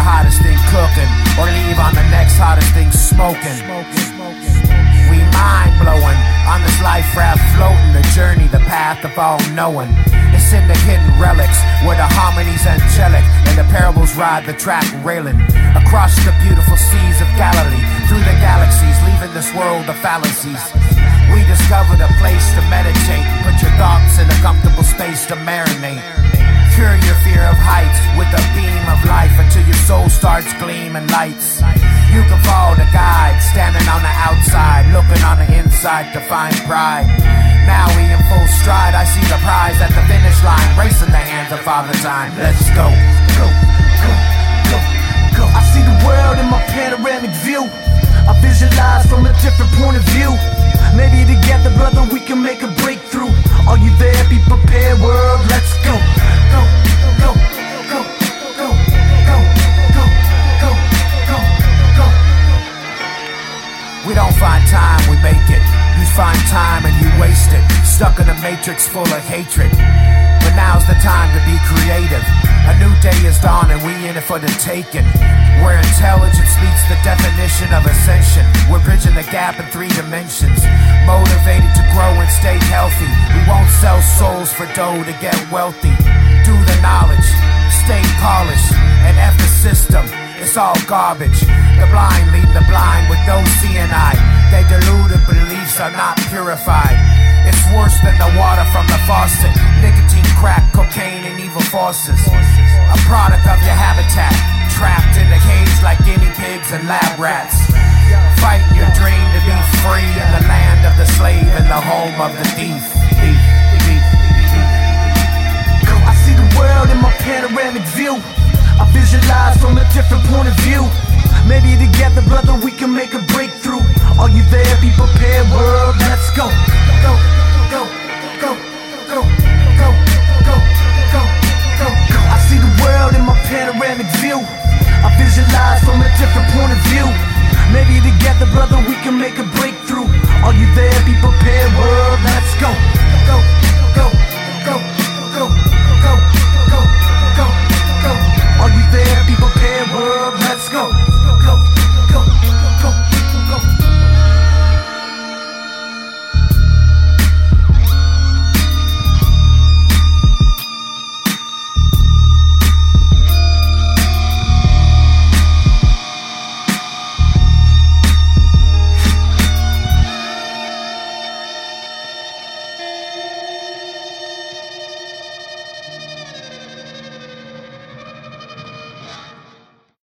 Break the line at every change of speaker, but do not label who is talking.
the hottest thing cooking, or leave on the next hottest thing smoking. We mind blowing on this life raft floating, the journey, the path of all knowing. It's in the hidden relics where the harmonies angelic and the parables ride the track railing across the beautiful seas of Galilee, through the galaxies, leaving this world of fallacies. We discovered a place to meditate, put your thoughts in a comfortable space to marinate. Cure your fear of heights with a beam of life until your soul starts gleaming lights. You can follow the guide, standing on the outside, looking on the inside to find pride. Now we in full stride, I see the prize at the finish line, racing the hands of Father Time. Let's go, go, go, go, go.
I see the world in my panoramic view. I visualize from a different point of view. Maybe together, brother,
time, we make it. You find time and you waste it. Stuck in a matrix full of hatred. But now's the time to be creative. A new day is dawning, we in it for the taking. Where intelligence meets the definition of ascension. We're bridging the gap in three dimensions. Motivated to grow and stay healthy. We won't sell souls for dough to get wealthy. Do the knowledge, stay polished, and F the system. It's all garbage. The blind lead the blind with no seeing eye. They deluded beliefs are not purified. It's worse than the water from the faucet. Nicotine, crack, cocaine, and evil forces. A product of your habitat. Trapped in a cage like guinea pigs and lab rats. Fight your dream to be free in the land of the slave and the home of the thief.
from a different point of view. Maybe together, brother, we can make a breakthrough. Are you there? Be prepared, world. Let's go. Go, go, go, go, go, go, go, go. I see the world in my panoramic view. I visualize from a different point of view. Maybe together, brother, we can make a breakthrough. Are you there? Be prepared, world.